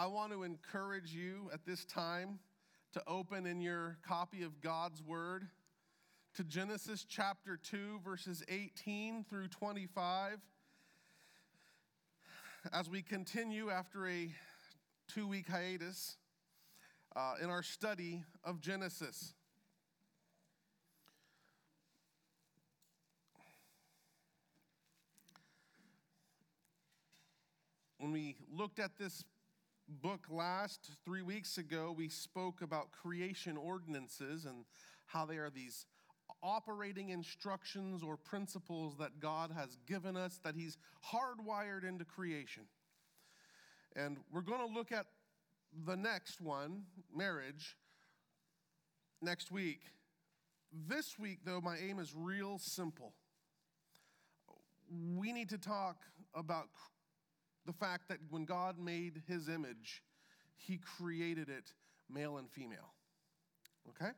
I want to encourage you at this time to open in your copy of God's Word to Genesis chapter 2, verses 18 through 25. As we continue after a two week hiatus uh, in our study of Genesis. When we looked at this book last three weeks ago, we spoke about creation ordinances and how they are these operating instructions or principles that God has given us that He's hardwired into creation. And we're going to look at the next one, marriage, next week. This week, though, my aim is real simple. We need to talk about the fact that when God made his image, he created it male and female. Okay?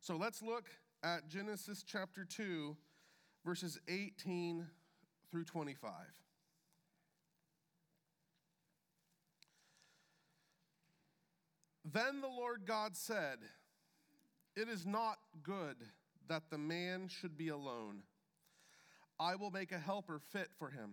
So let's look at Genesis chapter 2, verses 18 through 25. Then the Lord God said, It is not good that the man should be alone. I will make a helper fit for him.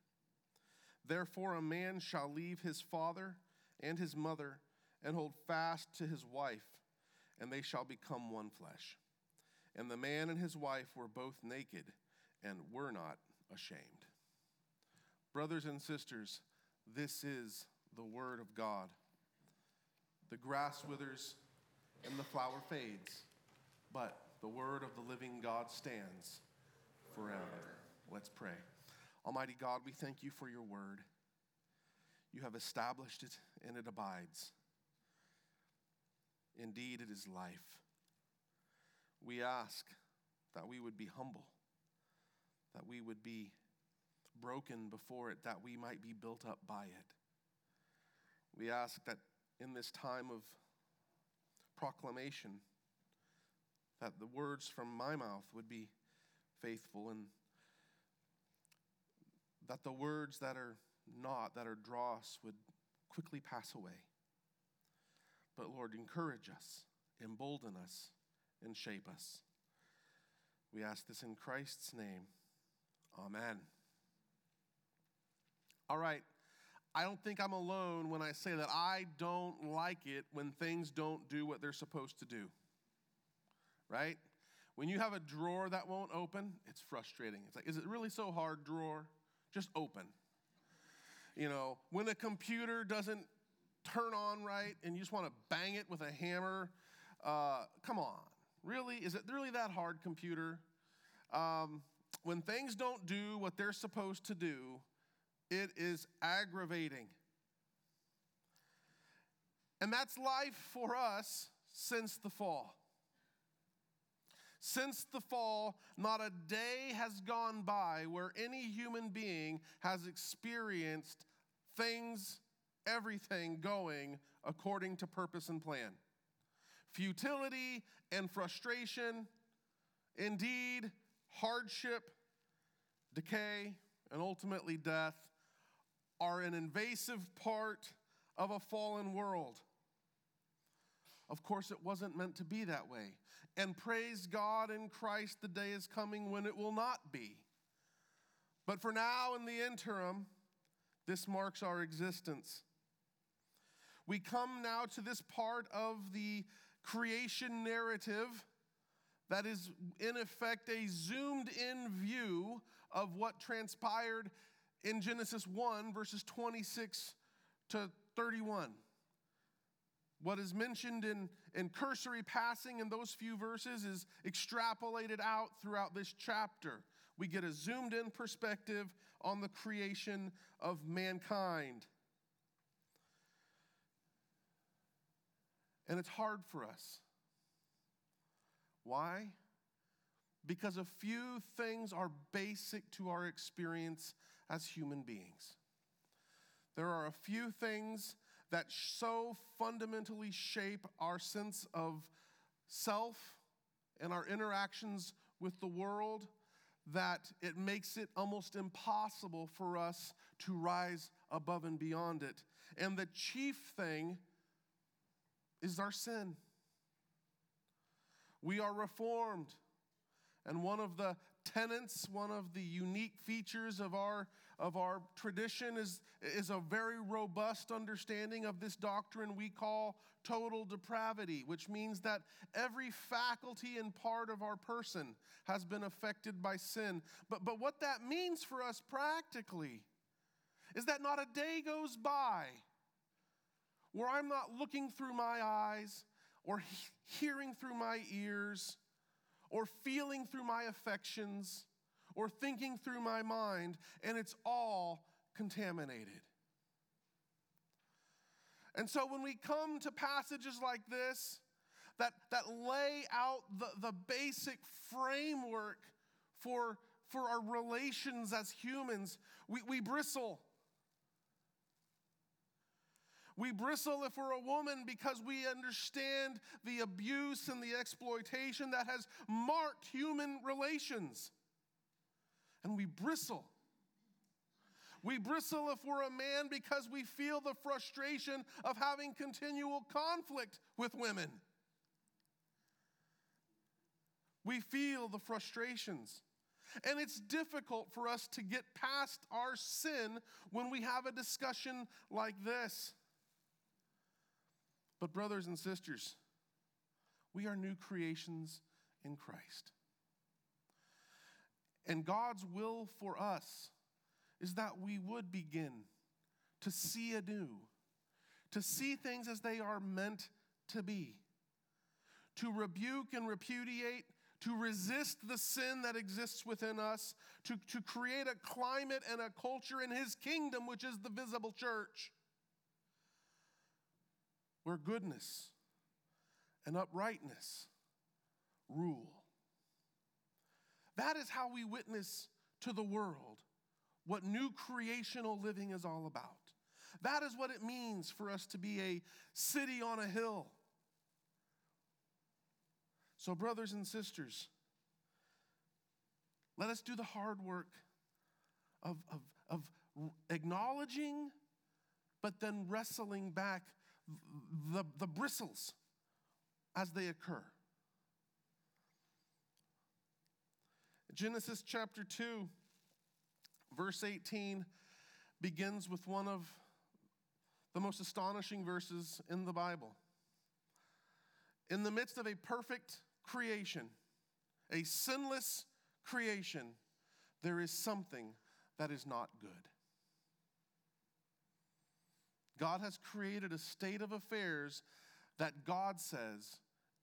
Therefore, a man shall leave his father and his mother and hold fast to his wife, and they shall become one flesh. And the man and his wife were both naked and were not ashamed. Brothers and sisters, this is the word of God. The grass withers and the flower fades, but the word of the living God stands forever. Let's pray. Almighty God, we thank you for your word. You have established it and it abides. Indeed, it is life. We ask that we would be humble, that we would be broken before it, that we might be built up by it. We ask that in this time of proclamation, that the words from my mouth would be faithful and that the words that are not, that are dross, would quickly pass away. But Lord, encourage us, embolden us, and shape us. We ask this in Christ's name. Amen. All right. I don't think I'm alone when I say that I don't like it when things don't do what they're supposed to do. Right? When you have a drawer that won't open, it's frustrating. It's like, is it really so hard, drawer? Just open. You know, when a computer doesn't turn on right and you just want to bang it with a hammer, uh, come on. Really? Is it really that hard, computer? Um, when things don't do what they're supposed to do, it is aggravating. And that's life for us since the fall. Since the fall, not a day has gone by where any human being has experienced things, everything going according to purpose and plan. Futility and frustration, indeed, hardship, decay, and ultimately death are an invasive part of a fallen world. Of course, it wasn't meant to be that way. And praise God in Christ, the day is coming when it will not be. But for now, in the interim, this marks our existence. we come now to this part of the creation narrative that is, in effect, a zoomed in view of what transpired in Genesis 1, verses 26 to 31. What is mentioned in, in cursory passing in those few verses is extrapolated out throughout this chapter. We get a zoomed in perspective on the creation of mankind. And it's hard for us. Why? Because a few things are basic to our experience as human beings. There are a few things that so fundamentally shape our sense of self and our interactions with the world that it makes it almost impossible for us to rise above and beyond it. And the chief thing is our sin. We are reformed. And one of the tenets, one of the unique features of our, of our tradition is, is a very robust understanding of this doctrine we call total depravity, which means that every faculty and part of our person has been affected by sin. But, but what that means for us practically is that not a day goes by where I'm not looking through my eyes or he- hearing through my ears or feeling through my affections or thinking through my mind, and it's all contaminated. And so when we come to passages like this that, that lay out the, the basic framework for, for our relations as humans, we, we bristle. We bristle if we're a woman because we understand the abuse and the exploitation that has marked human relations. And we bristle. We bristle if we're a man because we feel the frustration of having continual conflict with women. We feel the frustrations. And it's difficult for us to get past our sin when we have a discussion like this. But, brothers and sisters, we are new creations in Christ. And God's will for us is that we would begin to see anew, to see things as they are meant to be, to rebuke and repudiate, to resist the sin that exists within us, to, to create a climate and a culture in His kingdom, which is the visible church where goodness and uprightness rule. That is how we witness to the world what new creational living is all about. That is what it means for us to be a city on a hill. So, brothers and sisters, let us do the hard work of, of, of acknowledging, but then wrestling back the, the bristles as they occur. Genesis chapter 2, verse 18, begins with one of the most astonishing verses in the Bible. In the midst of a perfect creation, a sinless creation, there is something that is not good. God has created a state of affairs that God says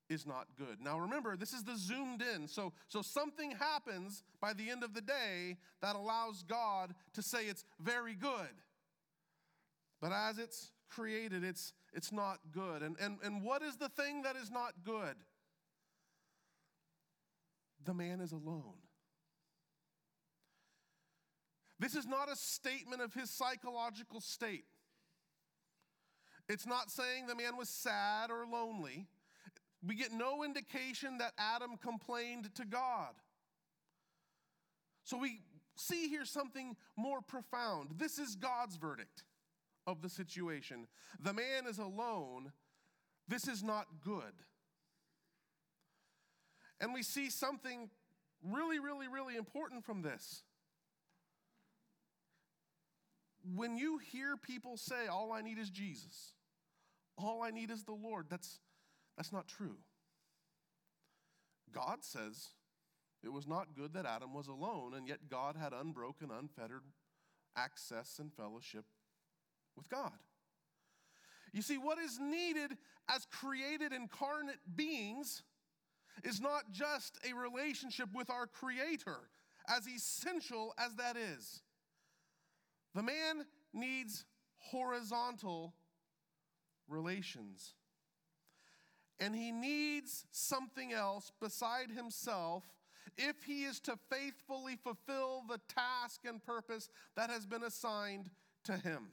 is not good. Now remember, this is the zoomed in. So, so something happens by the end of the day that allows God to say it's very good. But as it's created, it's, it's not good. And, and, and what is the thing that is not good? The man is alone. This is not a statement of his psychological state. It's not saying the man was sad or lonely. We get no indication that Adam complained to God. So we see here something more profound. This is God's verdict of the situation. The man is alone. This is not good. And we see something really, really, really important from this. When you hear people say, All I need is Jesus, all I need is the Lord. That's, that's not true. God says it was not good that Adam was alone, and yet God had unbroken, unfettered access and fellowship with God. You see, what is needed as created incarnate beings is not just a relationship with our Creator, as essential as that is. The man needs horizontal relations. And he needs something else beside himself if he is to faithfully fulfill the task and purpose that has been assigned to him.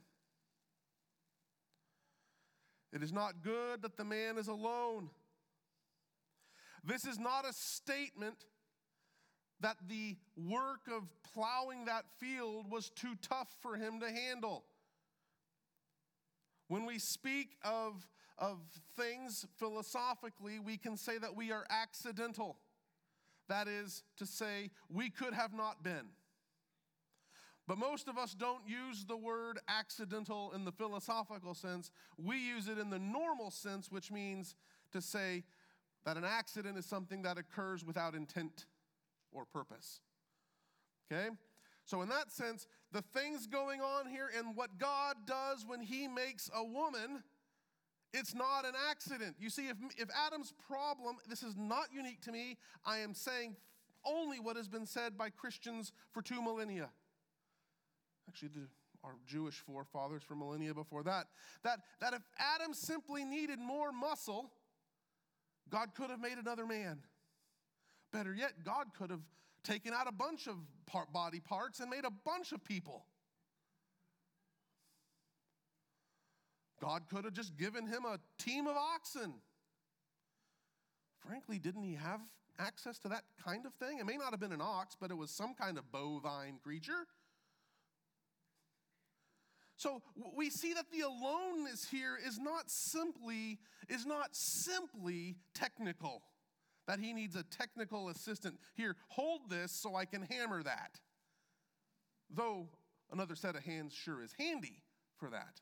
It is not good that the man is alone. This is not a statement that the work of plowing that field was too tough for him to handle. When we speak of, of things philosophically, we can say that we are accidental. That is to say, we could have not been. But most of us don't use the word accidental in the philosophical sense. We use it in the normal sense, which means to say that an accident is something that occurs without intent or purpose. Okay? So, in that sense, the things going on here and what God does when He makes a woman, it's not an accident. You see, if, if Adam's problem, this is not unique to me, I am saying only what has been said by Christians for two millennia. Actually, the, our Jewish forefathers for millennia before that. That, that if Adam simply needed more muscle, God could have made another man. Better yet, God could have taken out a bunch of part, body parts and made a bunch of people. God could have just given him a team of oxen. Frankly, didn't he have access to that kind of thing? It may not have been an ox, but it was some kind of bovine creature. So we see that the aloneness here is not simply is not simply technical. That he needs a technical assistant. Here, hold this so I can hammer that. Though another set of hands sure is handy for that.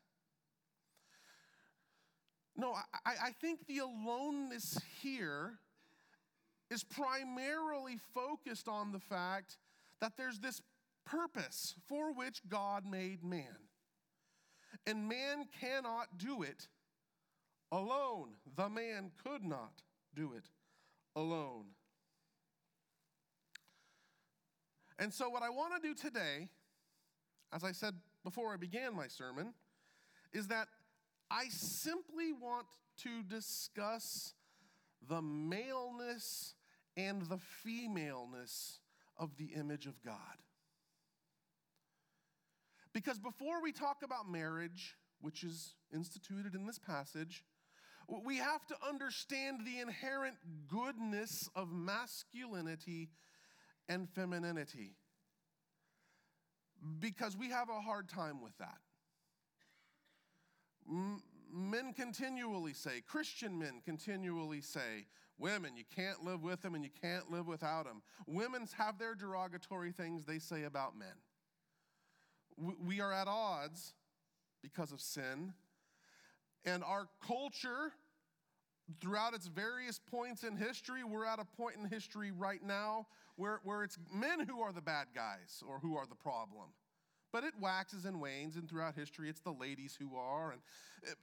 No, I, I think the aloneness here is primarily focused on the fact that there's this purpose for which God made man. And man cannot do it alone. The man could not do it alone. And so, what I want to do today, as I said before I began my sermon, is that I simply want to discuss the maleness and the femaleness of the image of God. Because before we talk about marriage, which is instituted in this passage, we have to understand the inherent goodness of masculinity and femininity. Because we have a hard time with that. Men continually say, Christian men continually say, women, you can't live with them and you can't live without them. Women have their derogatory things they say about men. We are at odds because of sin. And our culture, throughout its various points in history, we're at a point in history right now where, where it's men who are the bad guys or who are the problem. But it waxes and wanes, and throughout history, it's the ladies who are. And it,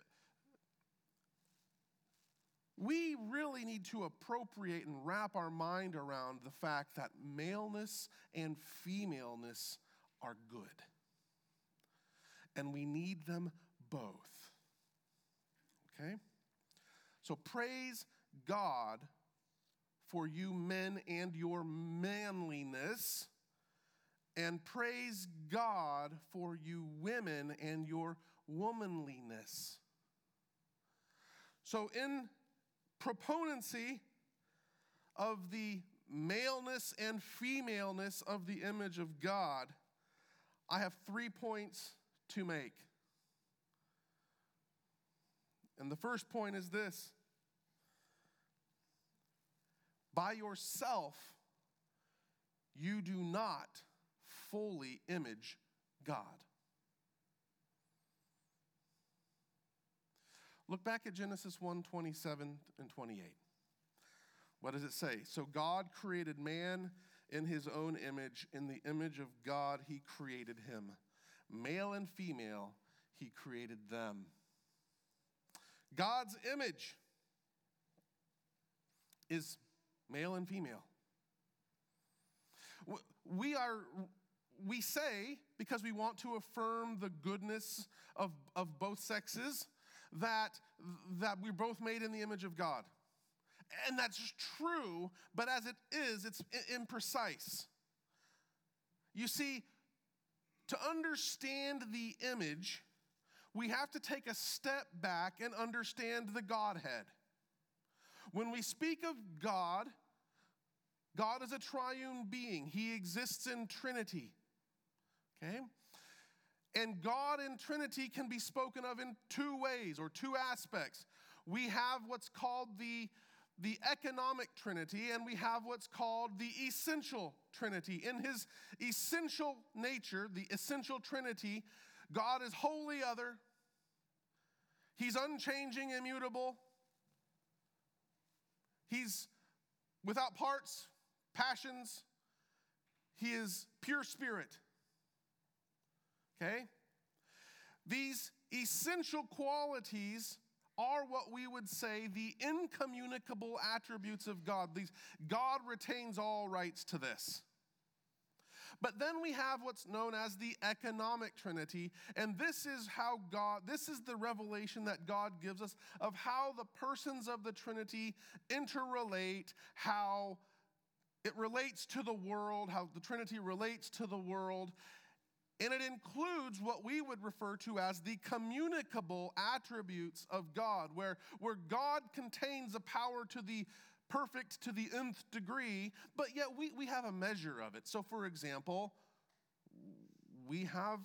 we really need to appropriate and wrap our mind around the fact that maleness and femaleness are good and we need them both. Okay? So praise God for you men and your manliness, and praise God for you women and your womanliness. So, in proponency of the maleness and femaleness of the image of God, I have three points to make. And the first point is this by yourself, you do not fully image God. Look back at Genesis 1 27 and 28. What does it say? So God created man in his own image. In the image of God, he created him. Male and female, he created them. God's image is male and female. We are, we say, because we want to affirm the goodness of, of both sexes, that, that we're both made in the image of God. And that's true, but as it is, it's imprecise. You see, to understand the image, we have to take a step back and understand the Godhead. When we speak of God, God is a triune being, He exists in Trinity. Okay? And God in Trinity can be spoken of in two ways or two aspects. We have what's called the, the economic Trinity, and we have what's called the essential Trinity. In his essential nature, the essential Trinity, God is wholly other, He's unchanging, immutable, He's without parts, passions, He is pure spirit. Okay? These essential qualities are what we would say the incommunicable attributes of God. These, God retains all rights to this. But then we have what's known as the economic trinity, and this is how God, this is the revelation that God gives us of how the persons of the trinity interrelate, how it relates to the world, how the trinity relates to the world, and it includes what we would refer to as the communicable attributes of God, where, where God contains a power to the perfect to the nth degree, but yet we, we have a measure of it. So, for example, we have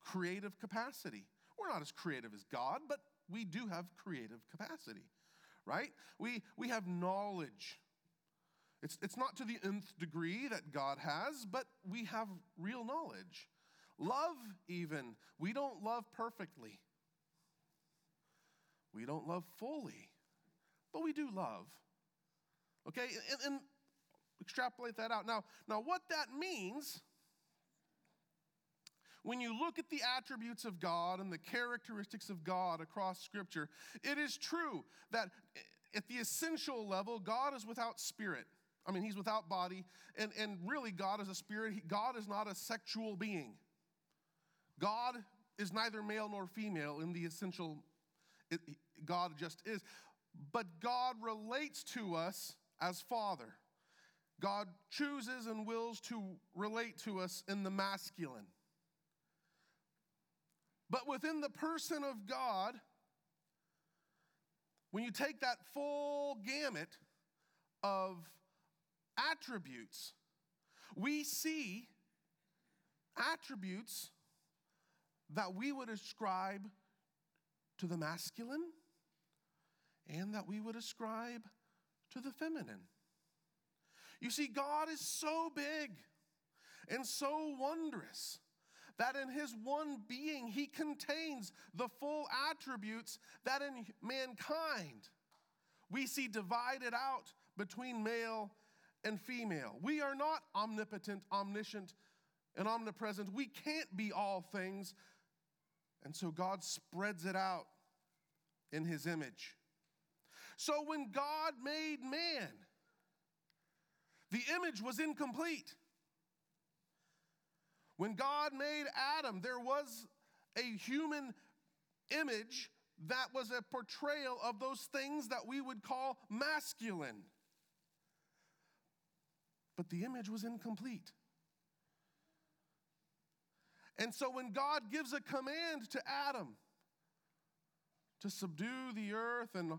creative capacity. We're not as creative as God, but we do have creative capacity, right? We, we have knowledge. It's, it's not to the nth degree that God has, but we have real knowledge. Love, even. We don't love perfectly, we don't love fully, but we do love. Okay, and, and extrapolate that out. Now, now, what that means when you look at the attributes of God and the characteristics of God across Scripture, it is true that at the essential level, God is without spirit. I mean, he's without body, and, and really, God is a spirit. God is not a sexual being. God is neither male nor female in the essential, it, God just is. But God relates to us as Father. God chooses and wills to relate to us in the masculine. But within the person of God, when you take that full gamut of attributes, we see attributes that we would ascribe to the masculine and that we would ascribe to the feminine. You see, God is so big and so wondrous that in his one being, he contains the full attributes that in mankind we see divided out between male and female. We are not omnipotent, omniscient, and omnipresent. We can't be all things and so God spreads it out in his image. So when God made man, the image was incomplete. When God made Adam, there was a human image that was a portrayal of those things that we would call masculine. But the image was incomplete. And so when God gives a command to Adam to subdue the earth, and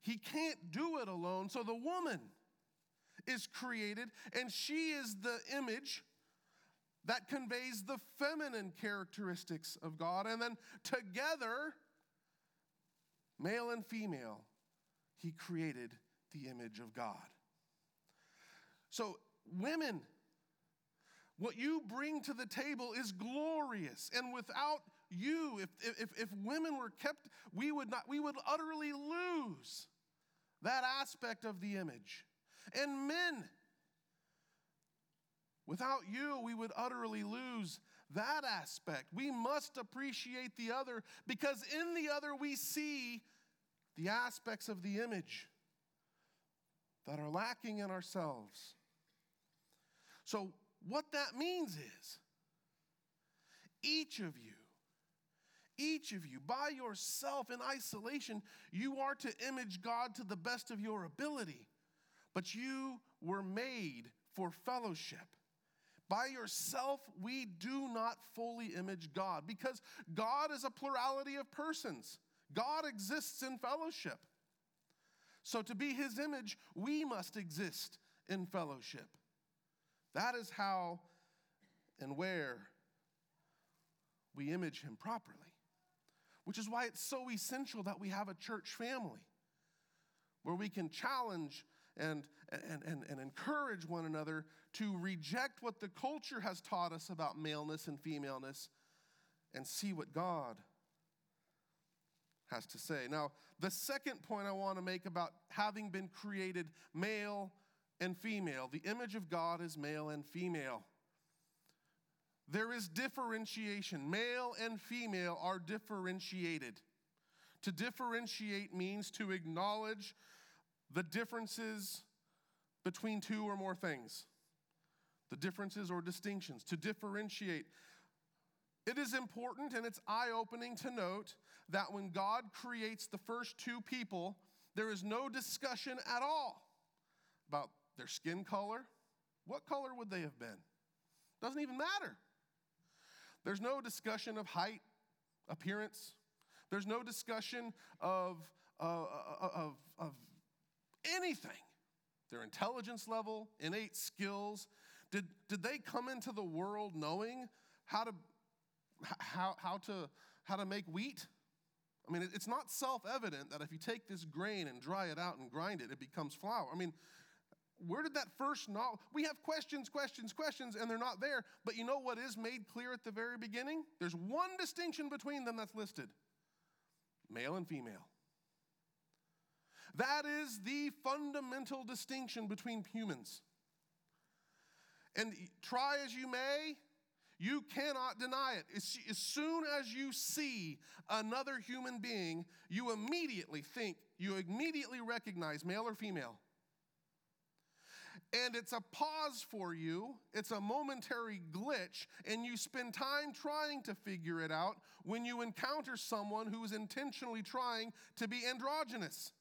he can't do it alone, so the woman is created, and she is the image that conveys the feminine characteristics of God. And then together, male and female, he created the image of God. So, women what you bring to the table is glorious and without you, if, if, if women were kept, we would not, we would utterly lose that aspect of the image. And men, without you, we would utterly lose that aspect. We must appreciate the other because in the other we see the aspects of the image that are lacking in ourselves. So, what that means is each of you, each of you, by yourself in isolation, you are to image God to the best of your ability. But you were made for fellowship. By yourself, we do not fully image God because God is a plurality of persons. God exists in fellowship. So, to be his image, we must exist in fellowship. That is how and where we image him properly. Which is why it's so essential that we have a church family where we can challenge and, and, and, and encourage one another to reject what the culture has taught us about maleness and femaleness and see what God has to say. Now, the second point I want to make about having been created male and female the image of God is male and female. There is differentiation. Male and female are differentiated. To differentiate means to acknowledge the differences between two or more things, the differences or distinctions, to differentiate. It is important and it's eye opening to note that when God creates the first two people, there is no discussion at all about their skin color. What color would they have been? Doesn't even matter. There's no discussion of height, appearance. There's no discussion of, uh, uh of, of anything. Their intelligence level, innate skills. Did, did they come into the world knowing how to, how, how to, how to make wheat? I mean, it's not self evident that if you take this grain and dry it out and grind it, it becomes flour. I mean, where did that first knowledge? We have questions, questions, questions, and they're not there. But you know what is made clear at the very beginning? There's one distinction between them that's listed male and female. That is the fundamental distinction between humans. And try as you may, you cannot deny it. As soon as you see another human being, you immediately think, you immediately recognize male or female. And it's a pause for you, it's a momentary glitch, and you spend time trying to figure it out when you encounter someone who is intentionally trying to be androgynous.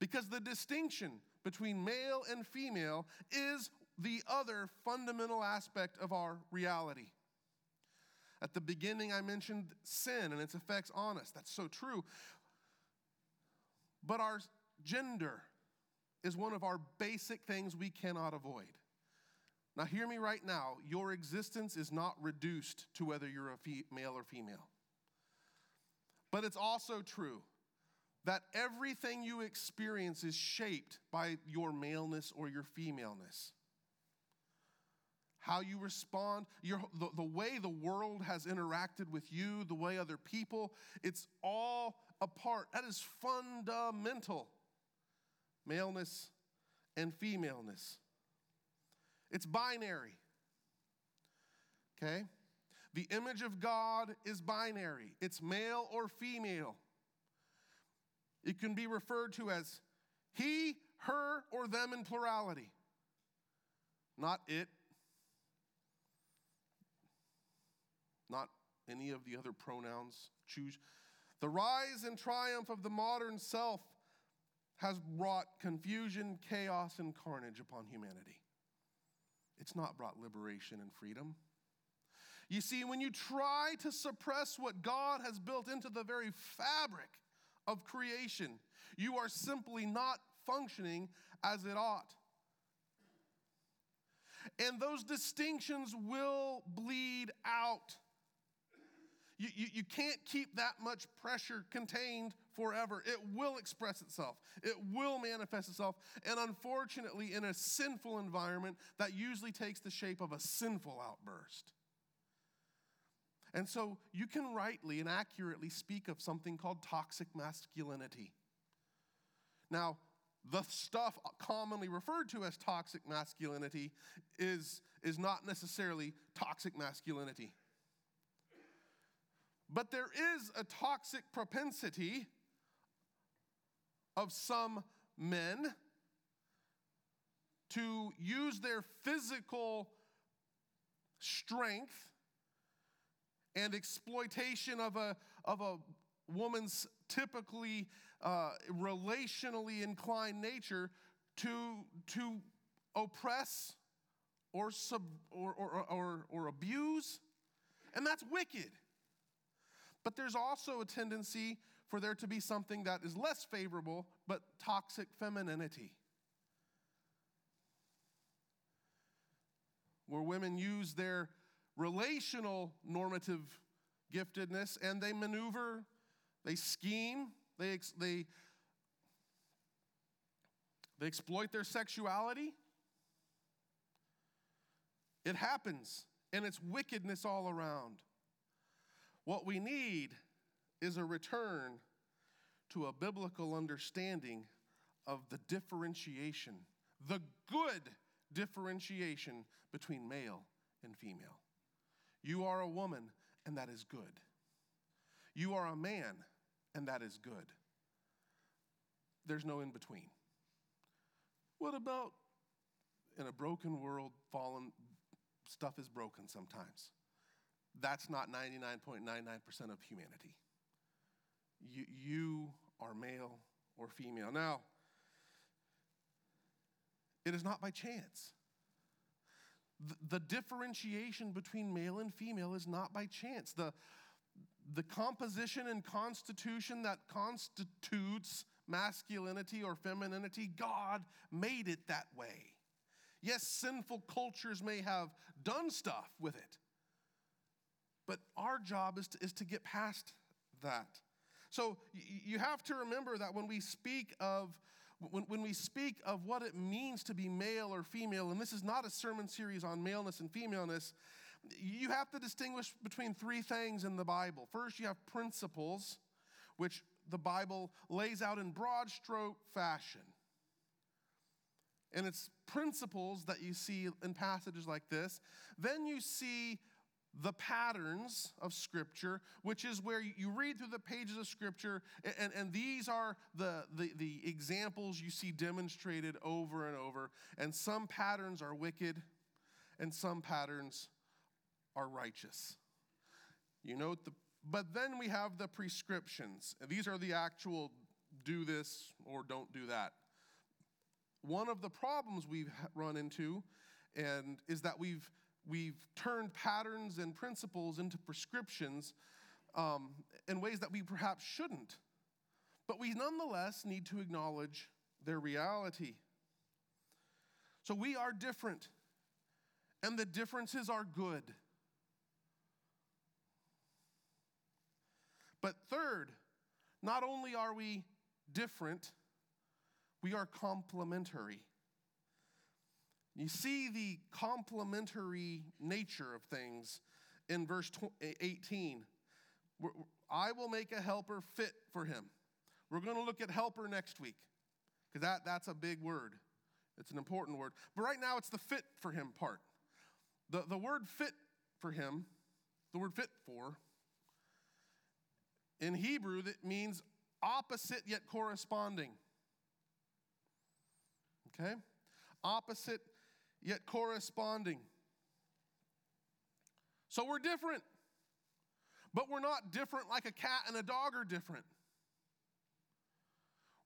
Because the distinction between male and female is the other fundamental aspect of our reality. At the beginning, I mentioned sin and its effects on us. That's so true. But our gender is one of our basic things we cannot avoid. Now, hear me right now. Your existence is not reduced to whether you're a male or female. But it's also true that everything you experience is shaped by your maleness or your femaleness how you respond, your, the, the way the world has interacted with you, the way other people, it's all a part. That is fundamental maleness and femaleness. It's binary. Okay? The image of God is binary, it's male or female. It can be referred to as he, her, or them in plurality, not it, not any of the other pronouns. Choose. The rise and triumph of the modern self has brought confusion, chaos, and carnage upon humanity. It's not brought liberation and freedom. You see, when you try to suppress what God has built into the very fabric of creation, you are simply not functioning as it ought. And those distinctions will bleed out. You, you, you can't keep that much pressure contained forever. It will express itself, it will manifest itself. And unfortunately, in a sinful environment, that usually takes the shape of a sinful outburst. And so you can rightly and accurately speak of something called toxic masculinity. Now, the stuff commonly referred to as toxic masculinity is, is not necessarily toxic masculinity. But there is a toxic propensity of some men to use their physical strength and exploitation of a, of a woman's typically uh, relationally inclined nature to, to oppress or, sub, or, or, or, or abuse, and that's wicked. But there's also a tendency for there to be something that is less favorable, but toxic femininity. Where women use their relational normative giftedness and they maneuver, they scheme, they, they, they exploit their sexuality. It happens, and it's wickedness all around. What we need is a return to a biblical understanding of the differentiation, the good differentiation between male and female. You are a woman, and that is good. You are a man, and that is good. There's no in between. What about in a broken world, fallen stuff is broken sometimes? That's not 99.99% of humanity. You, you are male or female. Now, it is not by chance. The, the differentiation between male and female is not by chance. The, the composition and constitution that constitutes masculinity or femininity, God made it that way. Yes, sinful cultures may have done stuff with it, but our job is to, is to get past that. So you have to remember that when we speak of when, when we speak of what it means to be male or female, and this is not a sermon series on maleness and femaleness, you have to distinguish between three things in the Bible. First, you have principles, which the Bible lays out in broad stroke fashion. And it's principles that you see in passages like this. Then you see the patterns of Scripture, which is where you read through the pages of Scripture, and, and these are the, the, the examples you see demonstrated over and over. And some patterns are wicked, and some patterns are righteous. You note the, but then we have the prescriptions. These are the actual do this or don't do that. One of the problems we've run into and is that we've we've turned patterns and principles into prescriptions um, in ways that we perhaps shouldn't. But we nonetheless need to acknowledge their reality. So we are different, and the differences are good. But third, not only are we different, we are complementary. You see the complementary nature of things in verse eh, 18. I will make a helper fit for him. We're going to look at helper next week because that, that's a big word. It's an important word. But right now, it's the fit for him part. The, the word fit for him, the word fit for, in Hebrew, that means opposite yet corresponding. Okay? Opposite yet corresponding. So we're different, but we're not different like a cat and a dog are different.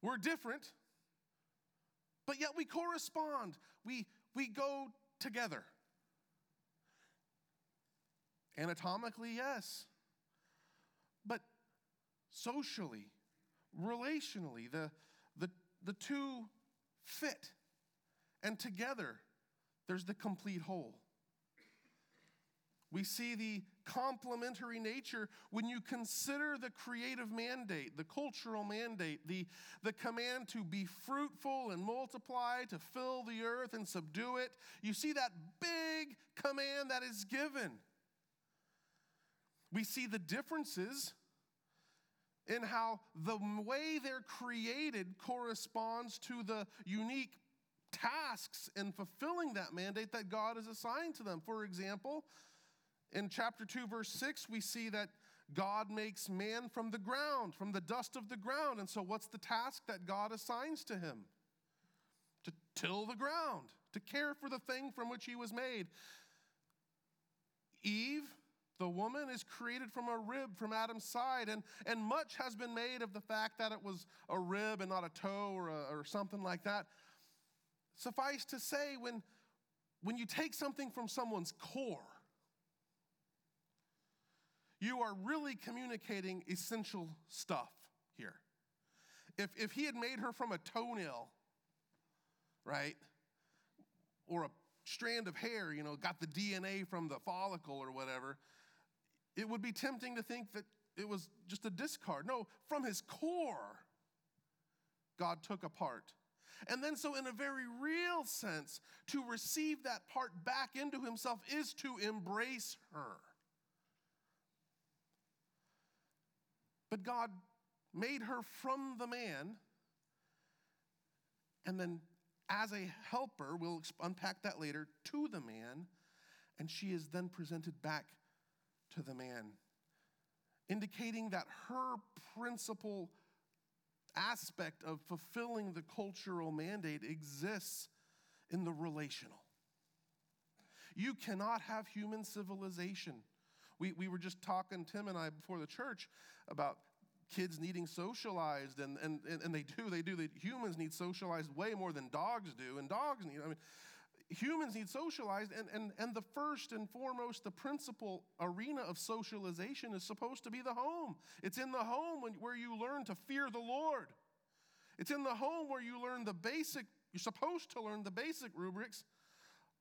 We're different, but yet we correspond. We, we go together. Anatomically, yes. But socially, relationally, the, the, the two fit. And together, there's the complete whole. We see the complementary nature when you consider the creative mandate, the cultural mandate, the, the command to be fruitful and multiply, to fill the earth and subdue it. You see that big command that is given. We see the differences in how the way they're created corresponds to the unique tasks in fulfilling that mandate that God has assigned to them. For example, in chapter 2, verse 6, we see that God makes man from the ground, from the dust of the ground. And so, what's the task that God assigns to him? To till the ground, to care for the thing from which he was made. Eve, the woman, is created from a rib from Adam's side, and, and much has been made of the fact that it was a rib and not a toe or, a, or something like that. Suffice to say, when, when you take something from someone's core, you are really communicating essential stuff here. If, if he had made her from a toenail, right, or a strand of hair, you know, got the DNA from the follicle or whatever, it would be tempting to think that it was just a discard. No, from his core, God took apart part. And then, so in a very real sense, to receive that part back into himself is to embrace her. But God made her from the man, and then as a helper, we'll unpack that later, to the man, and she is then presented back to the man, indicating that her principal aspect of fulfilling the cultural mandate exists in the relational. You cannot have human civilization we, we were just talking, Tim and I, before the church about kids needing socialized, and, and, and they do, they do. The humans need socialized way more than dogs do, and dogs need, I mean, humans need socialized, and, and, and the first and foremost, the principal arena of socialization is supposed to be the home. It's in the home when, where you learn to fear the Lord. It's in the home where you learn the basic, you're supposed to learn the basic rubrics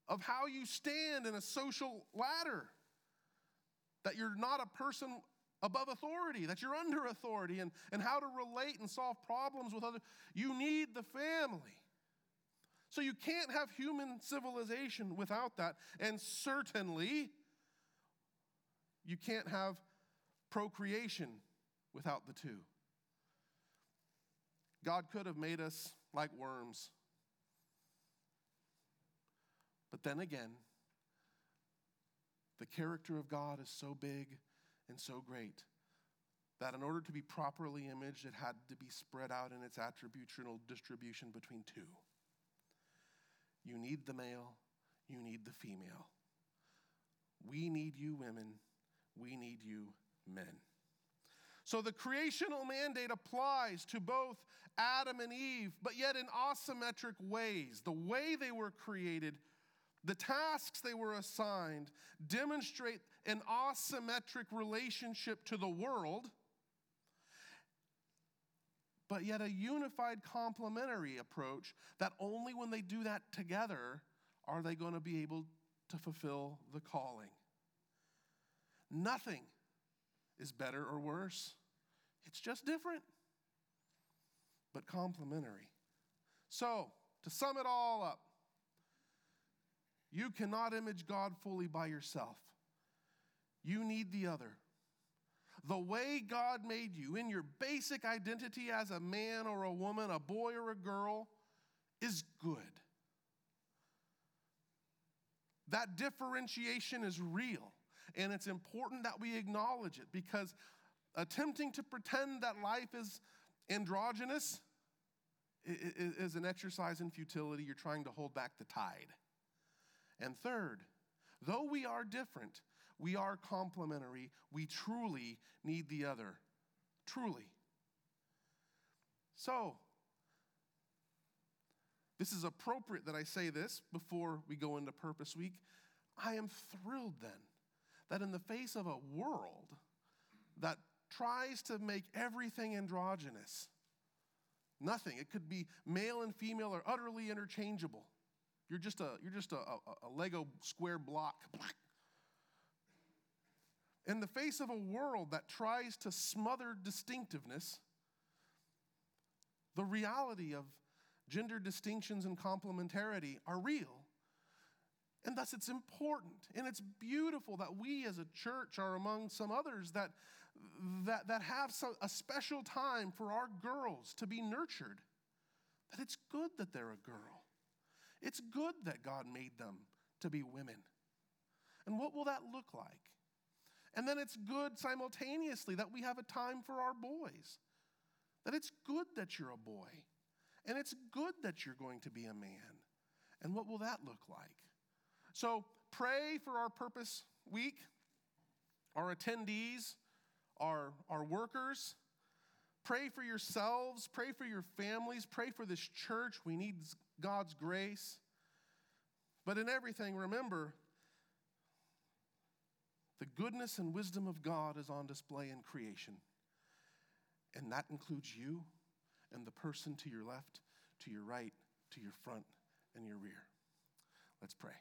of how you stand in a social ladder that you're not a person above authority, that you're under authority, and, and how to relate and solve problems with others. You need the family. So you can't have human civilization without that. And certainly, you can't have procreation without the two. God could have made us like worms. But then again, the character of God is so big and so great that in order to be properly imaged, it had to be spread out in its attributional distribution between two. You need the male, you need the female. We need you, women. We need you, men. So the creational mandate applies to both Adam and Eve, but yet in asymmetric ways. The way they were created the tasks they were assigned demonstrate an asymmetric relationship to the world, but yet a unified complementary approach that only when they do that together are they going to be able to fulfill the calling. Nothing is better or worse, it's just different, but complementary. So, to sum it all up, you cannot image God fully by yourself. You need the other. The way God made you in your basic identity as a man or a woman, a boy or a girl, is good. That differentiation is real, and it's important that we acknowledge it because attempting to pretend that life is androgynous is an exercise in futility. You're trying to hold back the tide. And third, though we are different, we are complementary. We truly need the other. Truly. So, this is appropriate that I say this before we go into Purpose Week. I am thrilled then that in the face of a world that tries to make everything androgynous, nothing, it could be male and female are utterly interchangeable. You're just a, you're just a, a, a Lego square block. In the face of a world that tries to smother distinctiveness, the reality of gender distinctions and complementarity are real. And thus, it's important and it's beautiful that we as a church are among some others that, that, that have some, a special time for our girls to be nurtured. That it's good that they're a girl. It's good that God made them to be women. And what will that look like? And then it's good simultaneously that we have a time for our boys. That it's good that you're a boy. And it's good that you're going to be a man. And what will that look like? So pray for our purpose week, our attendees, our, our workers. Pray for yourselves, pray for your families, pray for this church. We need God's grace. But in everything, remember the goodness and wisdom of God is on display in creation. And that includes you and the person to your left, to your right, to your front, and your rear. Let's pray.